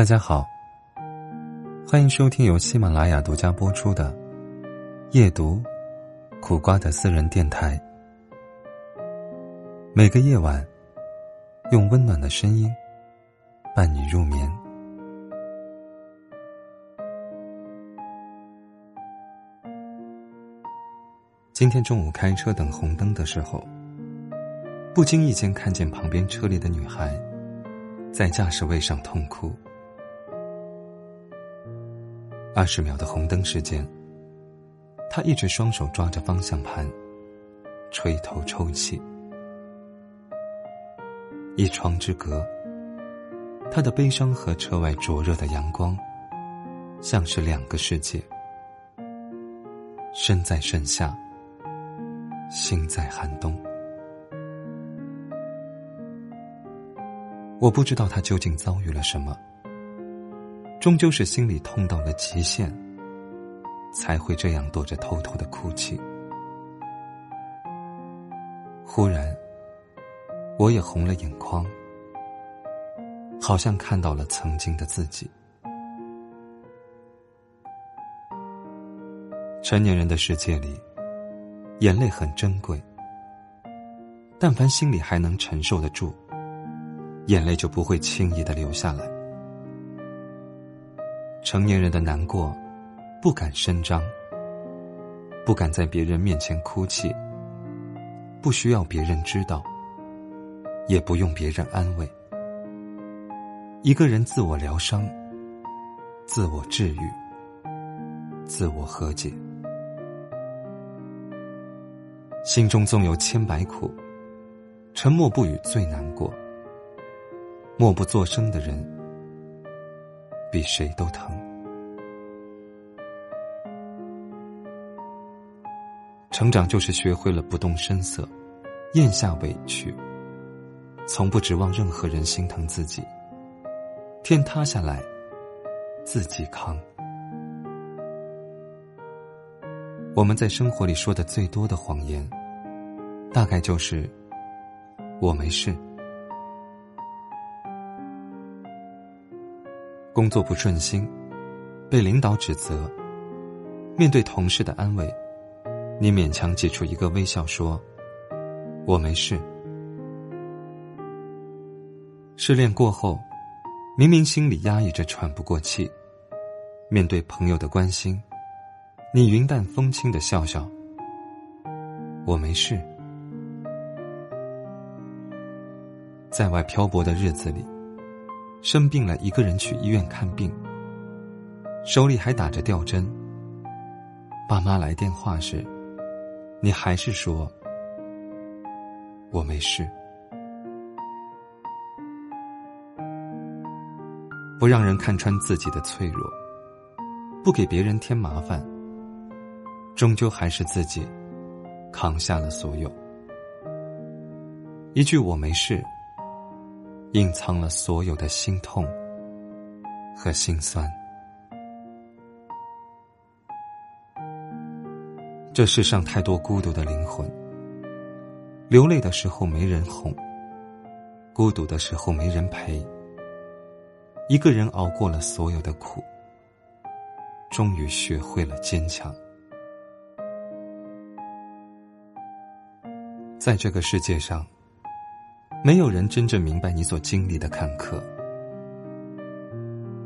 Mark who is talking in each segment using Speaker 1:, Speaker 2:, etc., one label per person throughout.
Speaker 1: 大家好，欢迎收听由喜马拉雅独家播出的《夜读苦瓜的私人电台》。每个夜晚，用温暖的声音伴你入眠。今天中午开车等红灯的时候，不经意间看见旁边车里的女孩在驾驶位上痛哭。二十秒的红灯时间，他一直双手抓着方向盘，垂头抽泣。一窗之隔，他的悲伤和车外灼热的阳光，像是两个世界。身在盛夏，心在寒冬。我不知道他究竟遭遇了什么。终究是心里痛到了极限，才会这样躲着偷偷的哭泣。忽然，我也红了眼眶，好像看到了曾经的自己。成年人的世界里，眼泪很珍贵，但凡心里还能承受得住，眼泪就不会轻易的流下来。成年人的难过，不敢声张，不敢在别人面前哭泣，不需要别人知道，也不用别人安慰。一个人自我疗伤，自我治愈，自我和解。心中纵有千百苦，沉默不语最难过。默不作声的人。比谁都疼。成长就是学会了不动声色，咽下委屈，从不指望任何人心疼自己。天塌下来，自己扛。我们在生活里说的最多的谎言，大概就是“我没事”。工作不顺心，被领导指责，面对同事的安慰，你勉强挤出一个微笑说：“我没事。”失恋过后，明明心里压抑着喘不过气，面对朋友的关心，你云淡风轻的笑笑：“我没事。”在外漂泊的日子里。生病了，一个人去医院看病，手里还打着吊针。爸妈来电话时，你还是说：“我没事。”不让人看穿自己的脆弱，不给别人添麻烦，终究还是自己扛下了所有。一句“我没事”。隐藏了所有的心痛和心酸。这世上太多孤独的灵魂，流泪的时候没人哄，孤独的时候没人陪。一个人熬过了所有的苦，终于学会了坚强。在这个世界上。没有人真正明白你所经历的坎坷，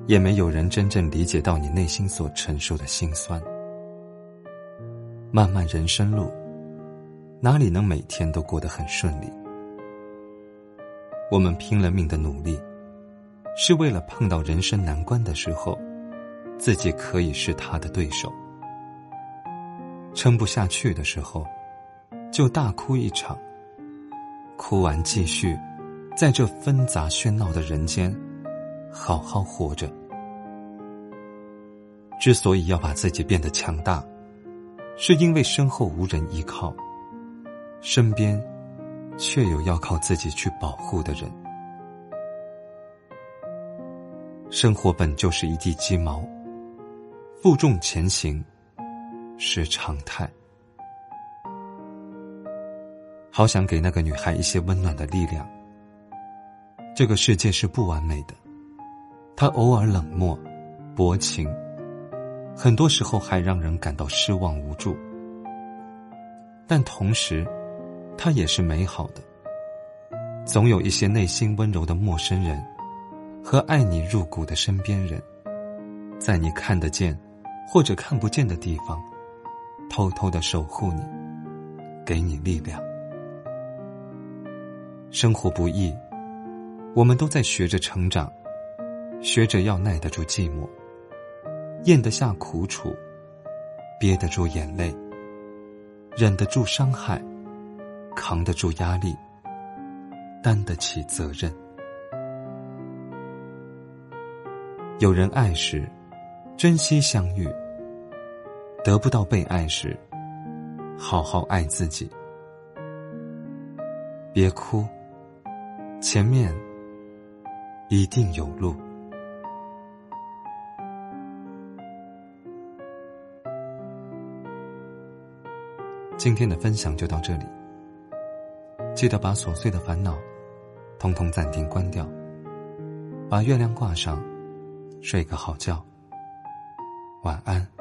Speaker 1: 也没有人真正理解到你内心所承受的辛酸。漫漫人生路，哪里能每天都过得很顺利？我们拼了命的努力，是为了碰到人生难关的时候，自己可以是他的对手。撑不下去的时候，就大哭一场。哭完，继续，在这纷杂喧闹的人间，好好活着。之所以要把自己变得强大，是因为身后无人依靠，身边却有要靠自己去保护的人。生活本就是一地鸡毛，负重前行是常态。好想给那个女孩一些温暖的力量。这个世界是不完美的，她偶尔冷漠、薄情，很多时候还让人感到失望无助。但同时，他也是美好的。总有一些内心温柔的陌生人，和爱你入骨的身边人，在你看得见或者看不见的地方，偷偷的守护你，给你力量。生活不易，我们都在学着成长，学着要耐得住寂寞，咽得下苦楚，憋得住眼泪，忍得住伤害，扛得住压力。担得起责任。有人爱时，珍惜相遇；得不到被爱时，好好爱自己。别哭，前面一定有路。今天的分享就到这里，记得把琐碎的烦恼。通通暂停，关掉，把月亮挂上，睡个好觉。晚安。